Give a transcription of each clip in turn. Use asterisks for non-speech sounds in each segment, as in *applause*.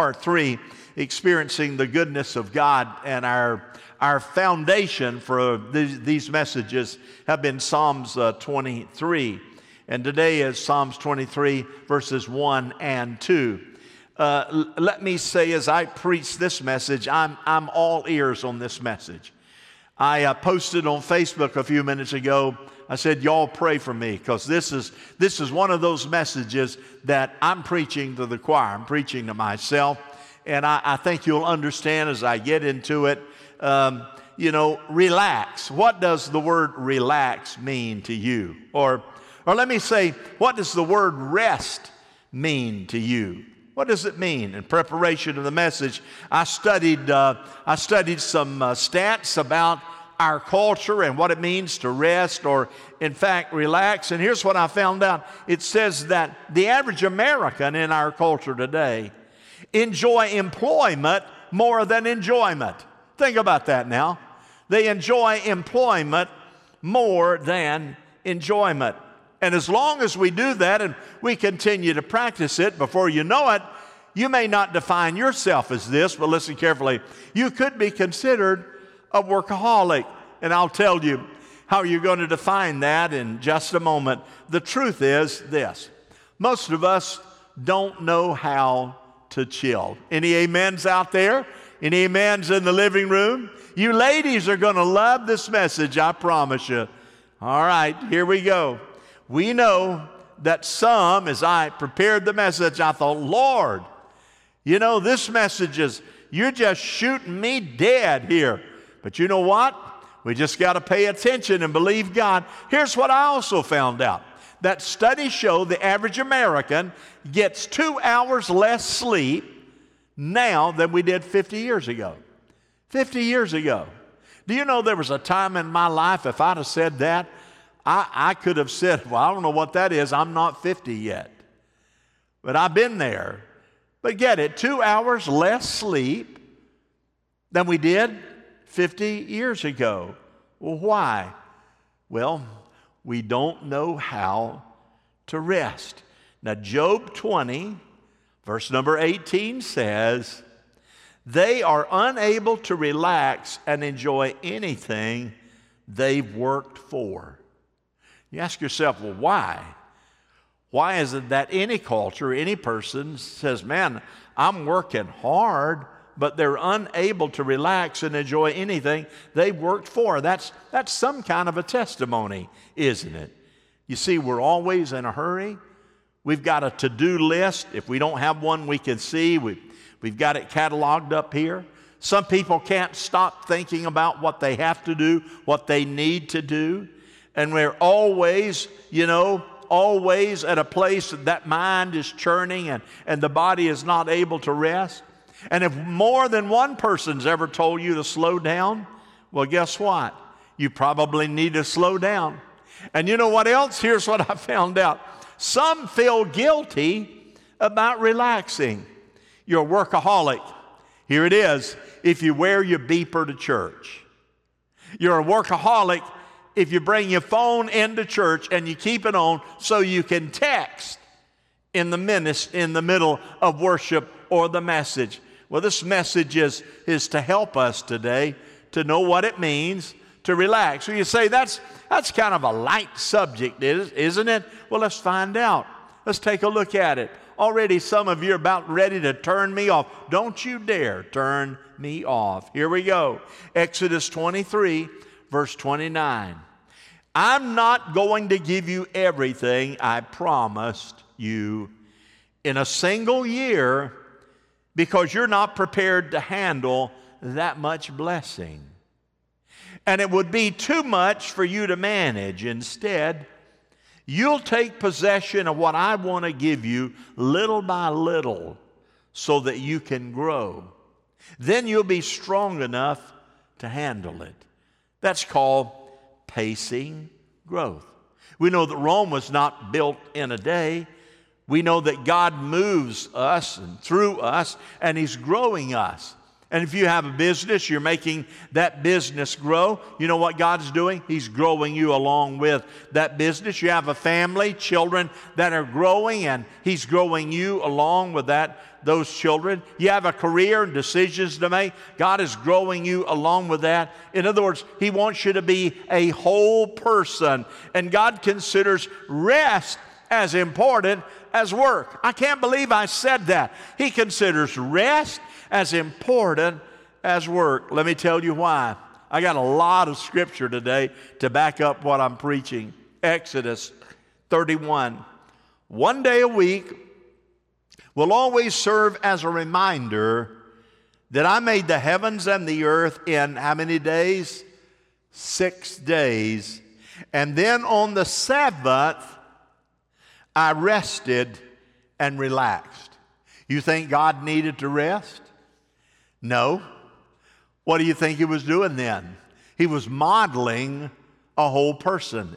part three, experiencing the goodness of God, and our our foundation for these, these messages have been Psalms uh, 23, and today is Psalms 23 verses 1 and 2. Uh, l- let me say, as I preach this message, I'm I'm all ears on this message. I uh, posted on Facebook a few minutes ago. I said, "Y'all pray for me because this is this is one of those messages that I'm preaching to the choir. I'm preaching to myself, and I, I think you'll understand as I get into it. Um, you know, relax. What does the word relax mean to you? Or, or let me say, what does the word rest mean to you? What does it mean? In preparation of the message, I studied, uh, I studied some uh, stats about our culture and what it means to rest or, in fact, relax. And here's what I found out it says that the average American in our culture today enjoy employment more than enjoyment. Think about that now. They enjoy employment more than enjoyment. And as long as we do that and we continue to practice it, before you know it, you may not define yourself as this, but listen carefully. You could be considered a workaholic. And I'll tell you how you're going to define that in just a moment. The truth is this most of us don't know how to chill. Any amens out there? Any amens in the living room? You ladies are going to love this message, I promise you. All right, here we go. We know that some, as I prepared the message, I thought, Lord, you know, this message is, you're just shooting me dead here. But you know what? We just got to pay attention and believe God. Here's what I also found out that studies show the average American gets two hours less sleep now than we did 50 years ago. 50 years ago. Do you know there was a time in my life, if I'd have said that, I, I could have said, *laughs* Well, I don't know what that is. I'm not 50 yet. But I've been there. But get it, two hours less sleep than we did 50 years ago. Well, why? Well, we don't know how to rest. Now, Job 20, verse number 18 says, They are unable to relax and enjoy anything they've worked for. You ask yourself, well, why? Why is it that any culture, any person says, Man, I'm working hard but they're unable to relax and enjoy anything they've worked for. That's, that's some kind of a testimony, isn't it? You see, we're always in a hurry. We've got a to do list. If we don't have one, we can see. We, we've got it cataloged up here. Some people can't stop thinking about what they have to do, what they need to do. And we're always, you know, always at a place that, that mind is churning and, and the body is not able to rest. And if more than one person's ever told you to slow down, well, guess what? You probably need to slow down. And you know what else? Here's what I found out some feel guilty about relaxing. You're a workaholic. Here it is if you wear your beeper to church. You're a workaholic if you bring your phone into church and you keep it on so you can text in the, minutes, in the middle of worship or the message. Well, this message is, is to help us today to know what it means to relax. So you say that's, that's kind of a light subject, isn't it? Well, let's find out. Let's take a look at it. Already, some of you are about ready to turn me off. Don't you dare turn me off. Here we go Exodus 23, verse 29. I'm not going to give you everything I promised you. In a single year, because you're not prepared to handle that much blessing. And it would be too much for you to manage. Instead, you'll take possession of what I want to give you little by little so that you can grow. Then you'll be strong enough to handle it. That's called pacing growth. We know that Rome was not built in a day. We know that God moves us and through us, and He's growing us. And if you have a business, you're making that business grow. You know what God's doing? He's growing you along with that business. You have a family, children that are growing, and He's growing you along with that those children. You have a career and decisions to make. God is growing you along with that. In other words, He wants you to be a whole person. And God considers rest as important as work. I can't believe I said that. He considers rest as important as work. Let me tell you why. I got a lot of scripture today to back up what I'm preaching. Exodus 31. One day a week will always serve as a reminder that I made the heavens and the earth in how many days? Six days. And then on the seventh, I rested and relaxed. You think God needed to rest? No. What do you think he was doing then? He was modeling a whole person.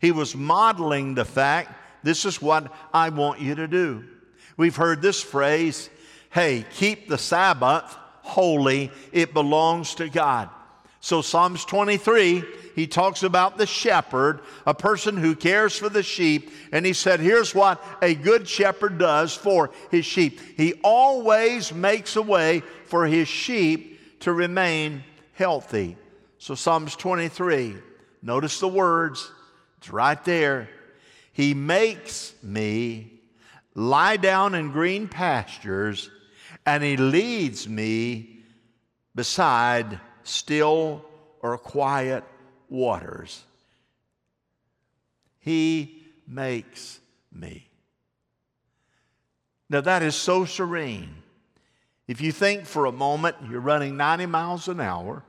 He was modeling the fact this is what I want you to do. We've heard this phrase hey, keep the Sabbath holy, it belongs to God. So, Psalms 23, he talks about the shepherd, a person who cares for the sheep. And he said, Here's what a good shepherd does for his sheep he always makes a way for his sheep to remain healthy. So, Psalms 23, notice the words, it's right there. He makes me lie down in green pastures, and he leads me beside still or quiet waters. He makes me. Now, that is so serene. If you think for a moment you're running 90 miles an hour,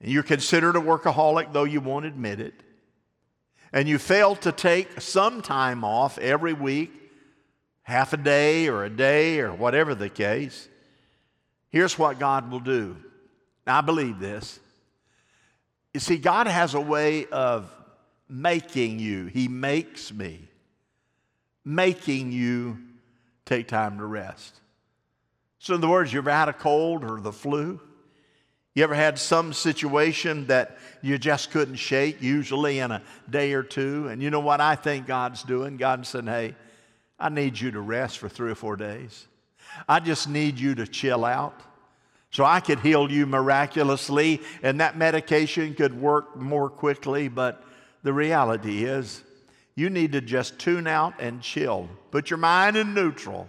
and you're considered a workaholic, though you won't admit it, and you fail to take some time off every week, half a day or a day or whatever the case, here's what God will do. Now, I believe this. You see, God has a way of making you, He makes me, making you take time to rest. So, in other words, you ever had a cold or the flu? You ever had some situation that you just couldn't shake, usually in a day or two? And you know what I think God's doing? God's saying, hey, I need you to rest for three or four days. I just need you to chill out. So I could heal you miraculously, and that medication could work more quickly. But the reality is, you need to just tune out and chill. Put your mind in neutral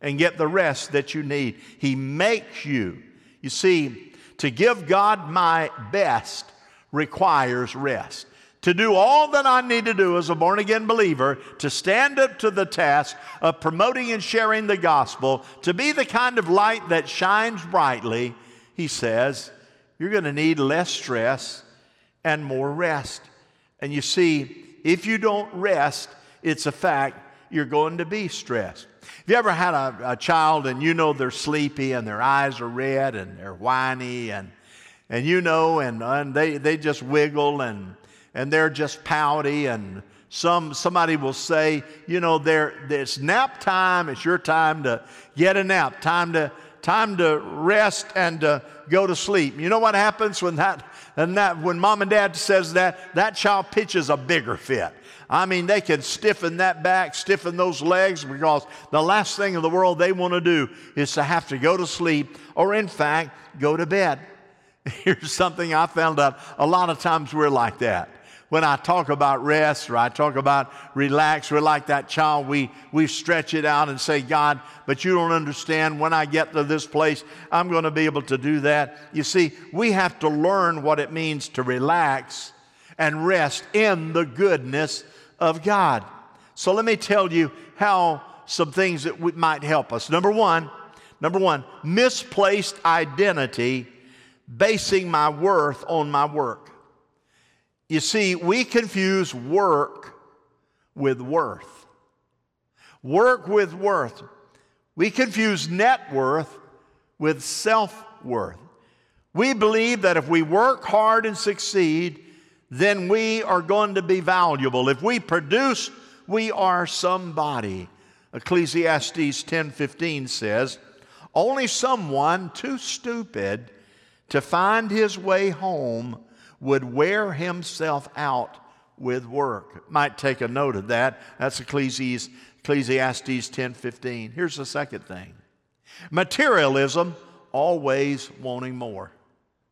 and get the rest that you need. He makes you. You see, to give God my best requires rest. To do all that I need to do as a born again believer, to stand up to the task of promoting and sharing the gospel, to be the kind of light that shines brightly, he says, you're going to need less stress and more rest. And you see, if you don't rest, it's a fact you're going to be stressed. Have you ever had a, a, child and you know they're sleepy and their eyes are red and they're whiny and, and you know, and, and they, they just wiggle and, and they're just pouty and some, somebody will say, you know, they're, it's nap time, it's your time to get a nap, time to, time to rest and to go to sleep. You know what happens when that, and that when mom and dad says that, that child pitches a bigger fit. I mean, they can stiffen that back, stiffen those legs, because the last thing in the world they want to do is to have to go to sleep or, in fact, go to bed. *laughs* Here's something I found out a lot of times we're like that. When I talk about rest or I talk about relax, we're like that child. We, we stretch it out and say, God, but you don't understand. When I get to this place, I'm going to be able to do that. You see, we have to learn what it means to relax and rest in the goodness of God. So let me tell you how some things that might help us. Number one, number one, misplaced identity, basing my worth on my work. You see, we confuse work with worth. Work with worth. We confuse net worth with self worth. We believe that if we work hard and succeed, then we are going to be valuable. If we produce, we are somebody. Ecclesiastes 10:15 says, Only someone too stupid to find his way home would wear himself out with work. Might take a note of that. That's Ecclesiastes, Ecclesiastes 10 15. Here's the second thing materialism, always wanting more.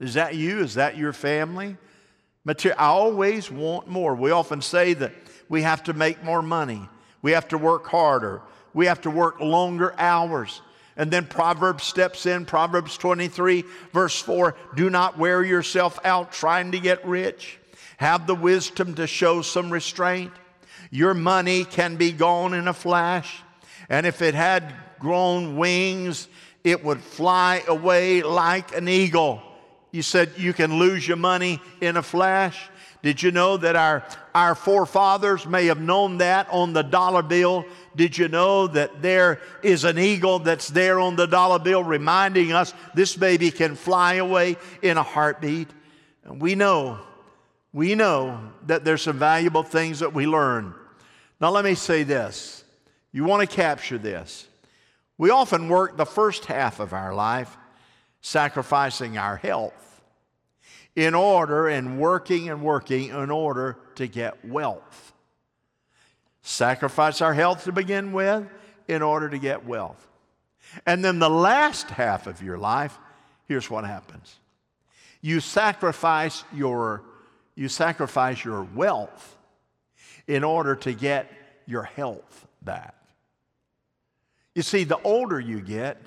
Is that you? Is that your family? Mater- I always want more. We often say that we have to make more money, we have to work harder, we have to work longer hours. And then Proverbs steps in, Proverbs 23, verse 4 Do not wear yourself out trying to get rich. Have the wisdom to show some restraint. Your money can be gone in a flash. And if it had grown wings, it would fly away like an eagle. You said you can lose your money in a flash. Did you know that our, our forefathers may have known that on the dollar bill? Did you know that there is an eagle that's there on the dollar bill reminding us this baby can fly away in a heartbeat? And we know, we know that there's some valuable things that we learn. Now, let me say this. You want to capture this. We often work the first half of our life sacrificing our health in order and working and working in order to get wealth. Sacrifice our health to begin with in order to get wealth. And then the last half of your life, here's what happens. You sacrifice your you sacrifice your wealth in order to get your health back. You see, the older you get,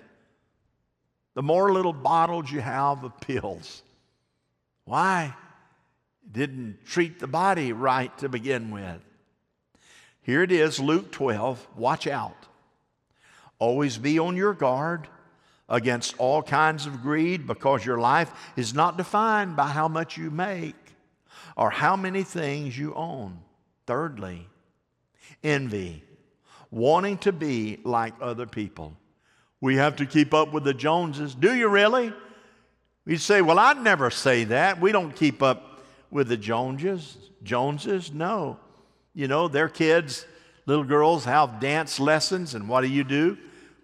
the more little bottles you have of pills. Why? Didn't treat the body right to begin with. Here it is, Luke 12. Watch out. Always be on your guard against all kinds of greed because your life is not defined by how much you make or how many things you own. Thirdly, envy, wanting to be like other people. We have to keep up with the Joneses. Do you really? You say, Well, I'd never say that. We don't keep up with the Joneses. Joneses? No. You know, their kids, little girls, have dance lessons, and what do you do?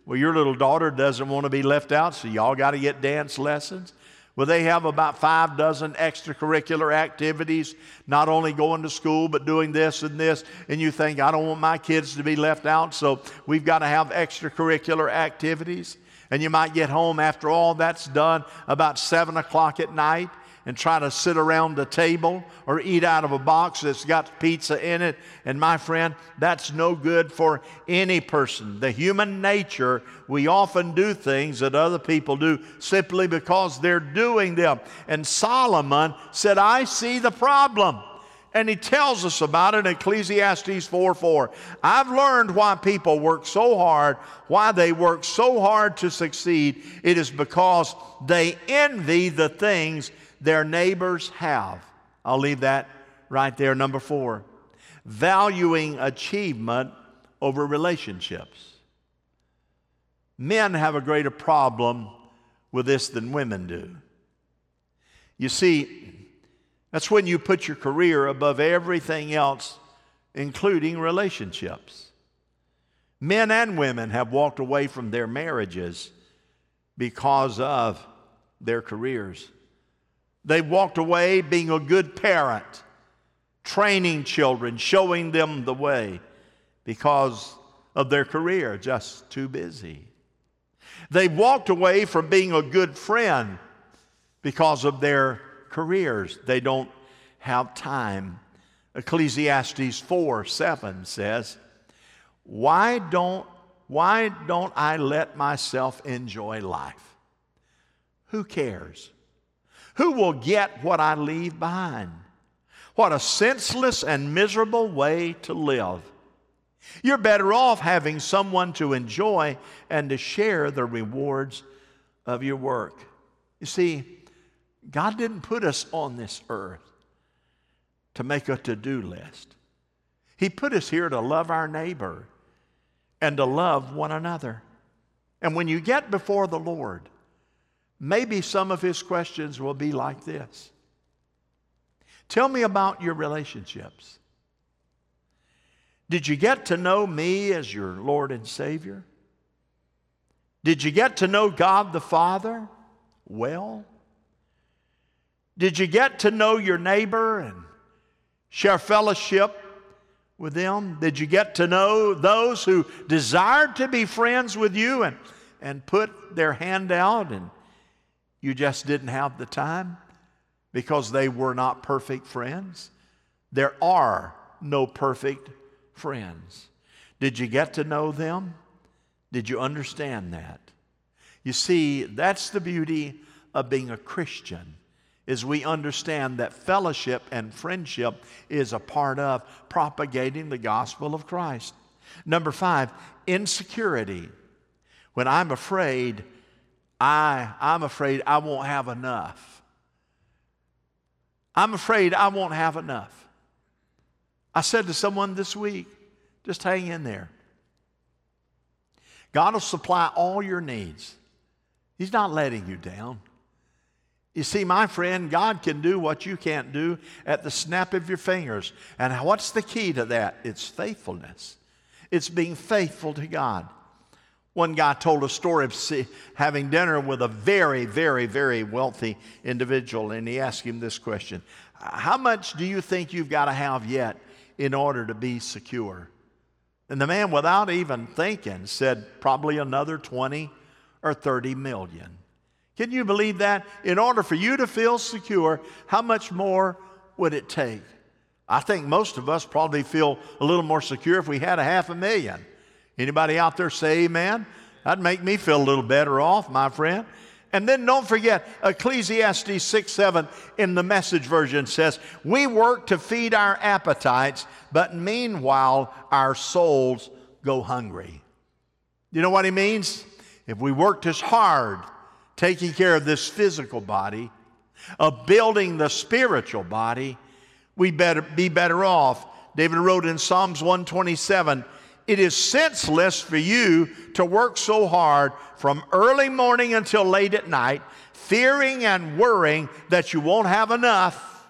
Well, your little daughter doesn't want to be left out, so y'all got to get dance lessons. Well, they have about five dozen extracurricular activities, not only going to school, but doing this and this. And you think, I don't want my kids to be left out, so we've got to have extracurricular activities. And you might get home after all that's done about seven o'clock at night and try to sit around the table or eat out of a box that's got pizza in it. And my friend, that's no good for any person. The human nature, we often do things that other people do simply because they're doing them. And Solomon said, I see the problem. And he tells us about it in Ecclesiastes 4 4. I've learned why people work so hard, why they work so hard to succeed. It is because they envy the things their neighbors have. I'll leave that right there. Number four, valuing achievement over relationships. Men have a greater problem with this than women do. You see, that's when you put your career above everything else, including relationships. Men and women have walked away from their marriages because of their careers. They've walked away being a good parent, training children, showing them the way because of their career, just too busy. They've walked away from being a good friend because of their careers. They don't have time. Ecclesiastes 4 7 says, Why don't, why don't I let myself enjoy life? Who cares? Who will get what I leave behind? What a senseless and miserable way to live. You're better off having someone to enjoy and to share the rewards of your work. You see, God didn't put us on this earth to make a to do list. He put us here to love our neighbor and to love one another. And when you get before the Lord, Maybe some of his questions will be like this Tell me about your relationships. Did you get to know me as your Lord and Savior? Did you get to know God the Father well? Did you get to know your neighbor and share fellowship with them? Did you get to know those who desired to be friends with you and, and put their hand out and you just didn't have the time because they were not perfect friends? There are no perfect friends. Did you get to know them? Did you understand that? You see, that's the beauty of being a Christian is we understand that fellowship and friendship is a part of propagating the gospel of Christ. Number 5, insecurity. When I'm afraid, I I'm afraid I won't have enough. I'm afraid I won't have enough. I said to someone this week, just hang in there. God will supply all your needs. He's not letting you down. You see, my friend, God can do what you can't do at the snap of your fingers. And what's the key to that? It's faithfulness, it's being faithful to God. One guy told a story of having dinner with a very, very, very wealthy individual, and he asked him this question How much do you think you've got to have yet in order to be secure? And the man, without even thinking, said, Probably another 20 or 30 million. Can you believe that? In order for you to feel secure, how much more would it take? I think most of us probably feel a little more secure if we had a half a million. Anybody out there say amen? That'd make me feel a little better off, my friend. And then don't forget, Ecclesiastes 6 7 in the message version says, We work to feed our appetites, but meanwhile our souls go hungry. You know what he means? If we worked as hard taking care of this physical body, of building the spiritual body, we better be better off. David wrote in Psalms 127 It is senseless for you to work so hard from early morning until late at night, fearing and worrying that you won't have enough.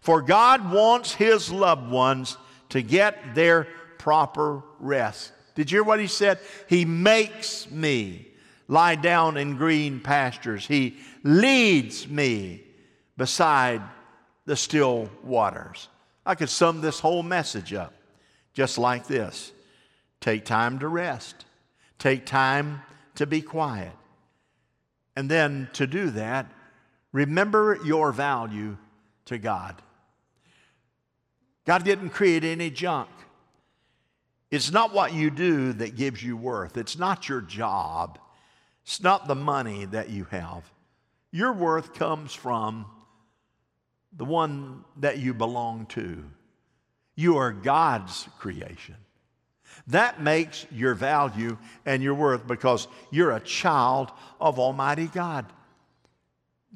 For God wants His loved ones to get their proper rest. Did you hear what He said? He makes me lie down in green pastures. He leads me beside the still waters. I could sum this whole message up just like this take time to rest, take time to be quiet. And then to do that, remember your value to God. God didn't create any junk. It's not what you do that gives you worth. It's not your job. It's not the money that you have. Your worth comes from the one that you belong to. You are God's creation. That makes your value and your worth because you're a child of Almighty God.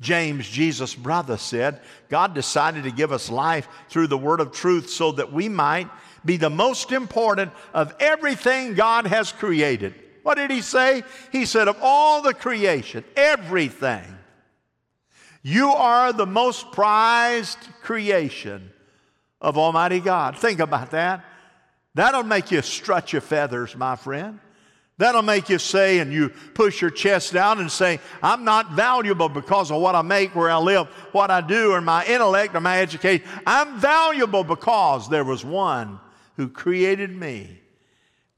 James, Jesus' brother, said, God decided to give us life through the word of truth so that we might be the most important of everything God has created. What did he say? He said, Of all the creation, everything, you are the most prized creation of Almighty God. Think about that. That'll make you strut your feathers, my friend. That'll make you say, and you push your chest down and say, I'm not valuable because of what I make, where I live, what I do, or my intellect, or my education. I'm valuable because there was one who created me.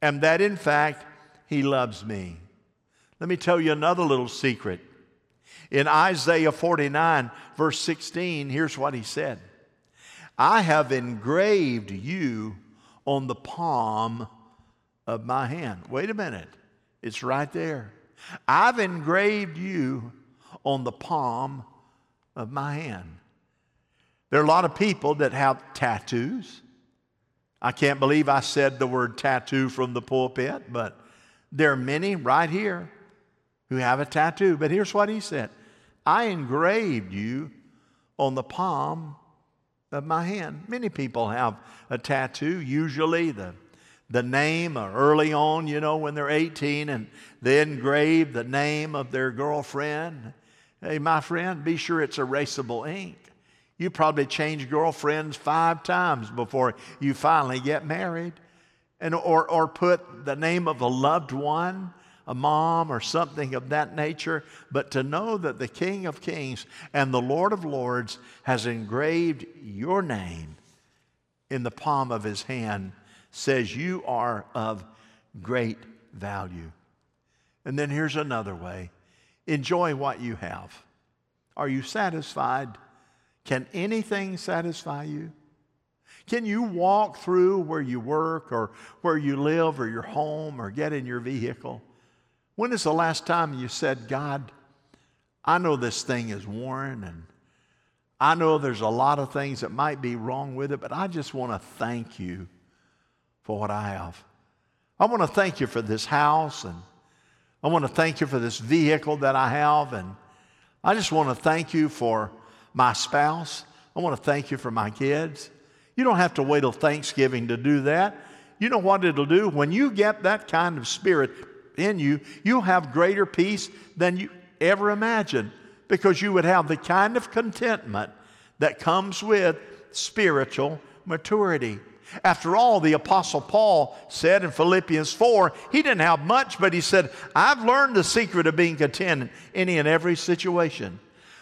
And that, in fact, he loves me. Let me tell you another little secret. In Isaiah 49, verse 16, here's what he said I have engraved you on the palm of my hand. Wait a minute, it's right there. I've engraved you on the palm of my hand. There are a lot of people that have tattoos. I can't believe I said the word tattoo from the pulpit, but there are many right here who have a tattoo, but here's what he said I engraved you on the palm of my hand. Many people have a tattoo, usually the, the name early on, you know, when they're 18, and they engrave the name of their girlfriend. Hey, my friend, be sure it's erasable ink. You probably change girlfriends five times before you finally get married and, or, or put the name of a loved one a mom or something of that nature, but to know that the King of Kings and the Lord of Lords has engraved your name in the palm of his hand says you are of great value. And then here's another way enjoy what you have. Are you satisfied? Can anything satisfy you? Can you walk through where you work or where you live or your home or get in your vehicle? When is the last time you said, God, I know this thing is worn and I know there's a lot of things that might be wrong with it, but I just want to thank you for what I have. I want to thank you for this house and I want to thank you for this vehicle that I have and I just want to thank you for my spouse. I want to thank you for my kids. You don't have to wait till Thanksgiving to do that. You know what it'll do? When you get that kind of spirit in you, you'll have greater peace than you ever imagined because you would have the kind of contentment that comes with spiritual maturity. After all, the Apostle Paul said in Philippians 4, he didn't have much, but he said, I've learned the secret of being content in any and every situation.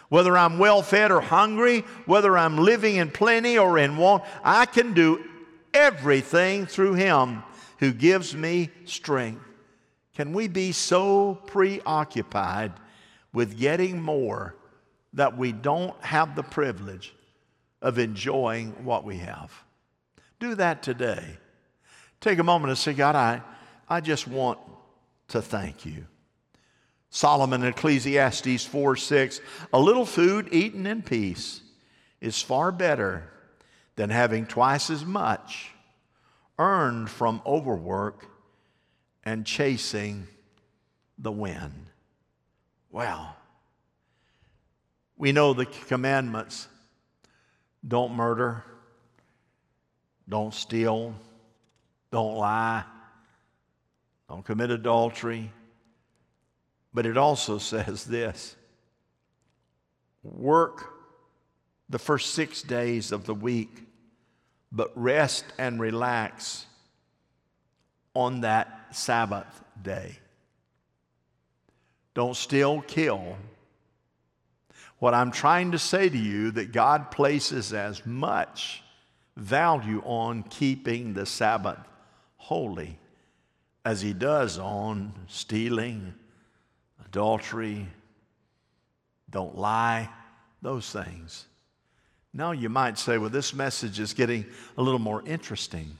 Whether I'm well fed or hungry, whether I'm living in plenty or in want, I can do everything through Him who gives me strength. Can we be so preoccupied with getting more that we don't have the privilege of enjoying what we have? Do that today. Take a moment and say, God, I, I just want to thank you. Solomon in Ecclesiastes 4 6, a little food eaten in peace is far better than having twice as much earned from overwork and chasing the wind. Wow. We know the commandments don't murder, don't steal, don't lie, don't commit adultery, but it also *laughs* says this work the first six days of the week, but rest and relax on that Sabbath day. Don't still kill. What I'm trying to say to you that God places as much value on keeping the Sabbath holy as he does on stealing, adultery, don't lie, those things. Now you might say, well, this message is getting a little more interesting.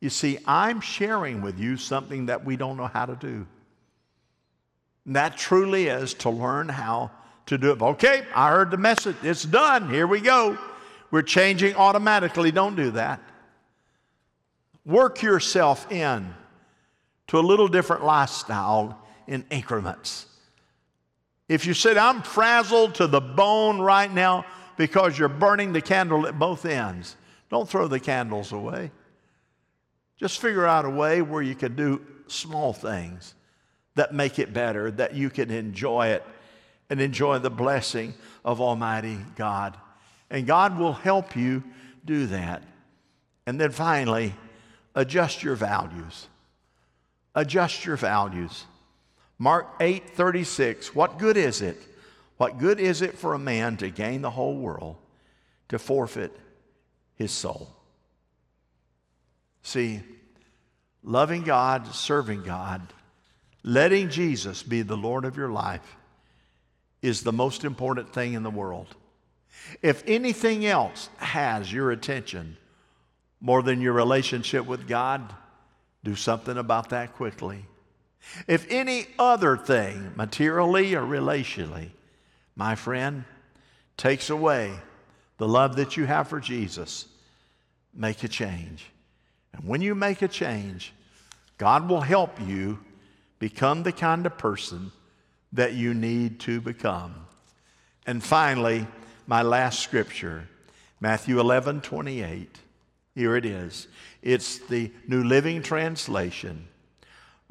You see, I'm sharing with you something that we don't know how to do. And that truly is to learn how to do it. Okay, I heard the message. It's done. Here we go. We're changing automatically. Don't do that. Work yourself in to a little different lifestyle in increments. If you said, I'm frazzled to the bone right now because you're burning the candle at both ends, don't throw the candles away. Just figure out a way where you can do small things that make it better, that you can enjoy it and enjoy the blessing of Almighty God. And God will help you do that. And then finally, adjust your values. Adjust your values. Mark 8 36. What good is it? What good is it for a man to gain the whole world to forfeit his soul? See, loving God, serving God, letting Jesus be the Lord of your life is the most important thing in the world. If anything else has your attention more than your relationship with God, do something about that quickly. If any other thing, materially or relationally, my friend, takes away the love that you have for Jesus, make a change. And when you make a change, God will help you become the kind of person that you need to become. And finally, my last scripture, Matthew 11 28. Here it is. It's the New Living Translation.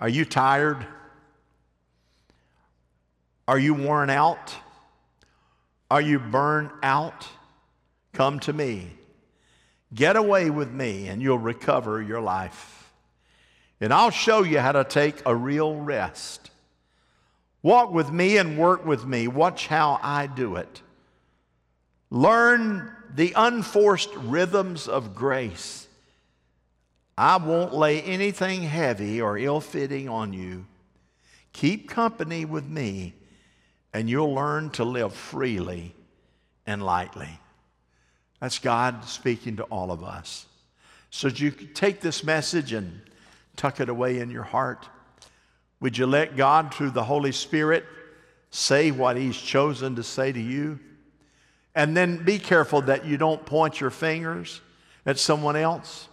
Are you tired? Are you worn out? Are you burned out? Come to me. Get away with me, and you'll recover your life. And I'll show you how to take a real rest Walk with me and work with me. Watch how I do it. Learn the unforced rhythms of grace. I won't lay anything heavy or ill fitting on you. Keep company with me, and you'll learn to live freely and lightly. That's God speaking to all of us. So, you take this message and tuck it away in your heart? Would you let God, through the Holy Spirit, say what He's chosen to say to you? And then be careful that you don't point your fingers at someone else.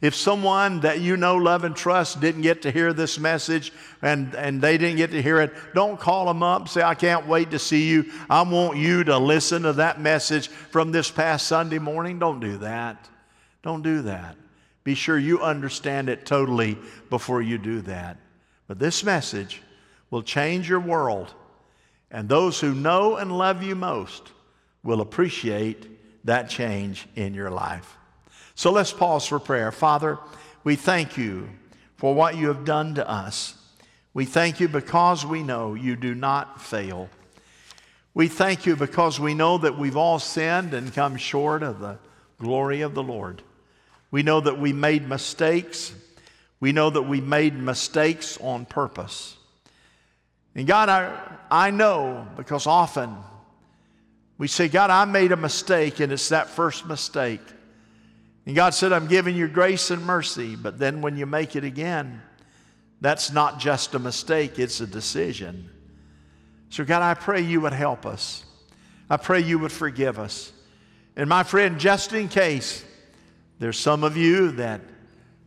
If someone that you know, love, and trust didn't get to hear this message and, and they didn't get to hear it, don't call them up. Say, I can't wait to see you. I want you to listen to that message from this past Sunday morning. Don't do that. Don't do that. Be sure you understand it totally before you do that. But this message will change your world, and those who know and love you most will appreciate that change in your life. So let's pause for prayer. Father, we thank you for what you have done to us. We thank you because we know you do not fail. We thank you because we know that we've all sinned and come short of the glory of the Lord. We know that we made mistakes. We know that we made mistakes on purpose. And God, I, I know because often we say, God, I made a mistake, and it's that first mistake. And God said, I'm giving you grace and mercy. But then when you make it again, that's not just a mistake, it's a decision. So, God, I pray you would help us. I pray you would forgive us. And my friend, just in case there's some of you that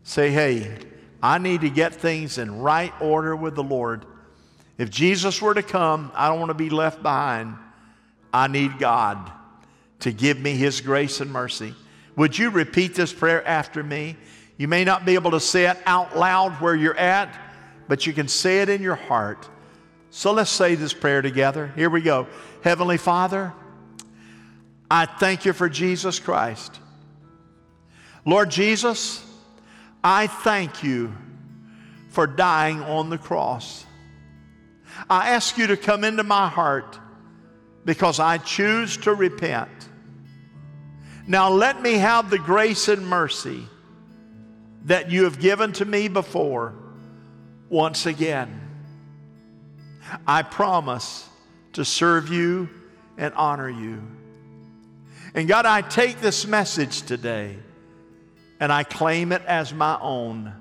say, hey, I need to get things in right order with the Lord. If Jesus were to come, I don't want to be left behind. I need God to give me His grace and mercy. Would you repeat this prayer after me? You may not be able to say it out loud where you're at, but you can say it in your heart. So let's say this prayer together. Here we go. Heavenly Father, I thank you for Jesus Christ. Lord Jesus, I thank you for dying on the cross. I ask you to come into my heart because I choose to repent. Now let me have the grace and mercy that you have given to me before once again. I promise to serve you and honor you. And God, I take this message today and I claim it as my own.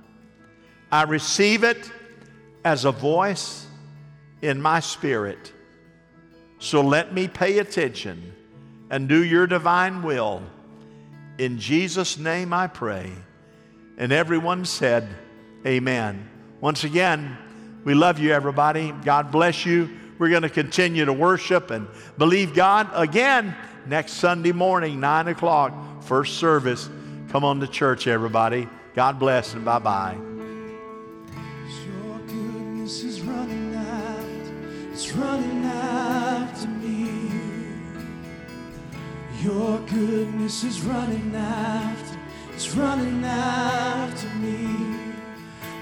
I receive it as a voice in my spirit. So let me pay attention and do your divine will. In Jesus' name I pray. And everyone said, Amen. Once again, we love you, everybody. God bless you. We're going to continue to worship and believe God again next Sunday morning, 9 o'clock, first service. Come on to church, everybody. God bless and bye bye. Your goodness is running after, it's running after me.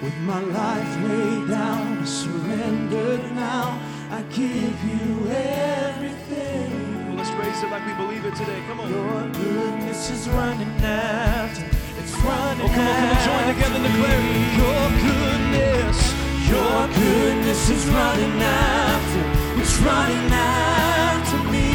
With my life laid down, I surrender now. I give you everything. Well, let's raise it like we believe it today. Come on. Your goodness is running after, it's running Oh, come on, come on, join together and declare. Your goodness, your goodness is running after, it's running after me.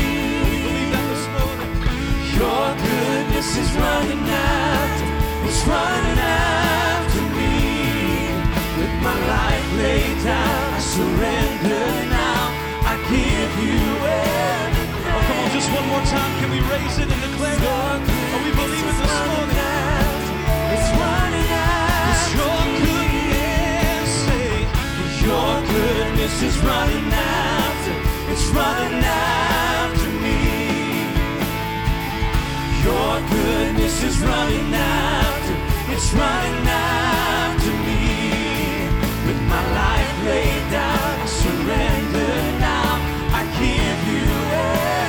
Your goodness is running after, it's running after me. With my life laid down, I surrender now. I give you everything. Oh, come on, just one more time. Can we raise it and declare it? Oh, we believe it this morning. It's running after. It's your goodness. Your goodness is running after, running after, it's running after me. With my life laid down, I surrender now. I give you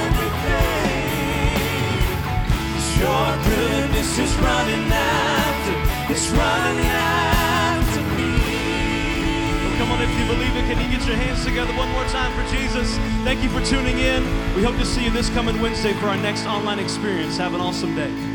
everything. 'Cause Your goodness is running after, it's running after me. Oh, come on, if you believe it, Can you get your hands together one more time for Jesus? Thank you for tuning in. We hope to see you this coming Wednesday for our next online experience. Have an awesome day.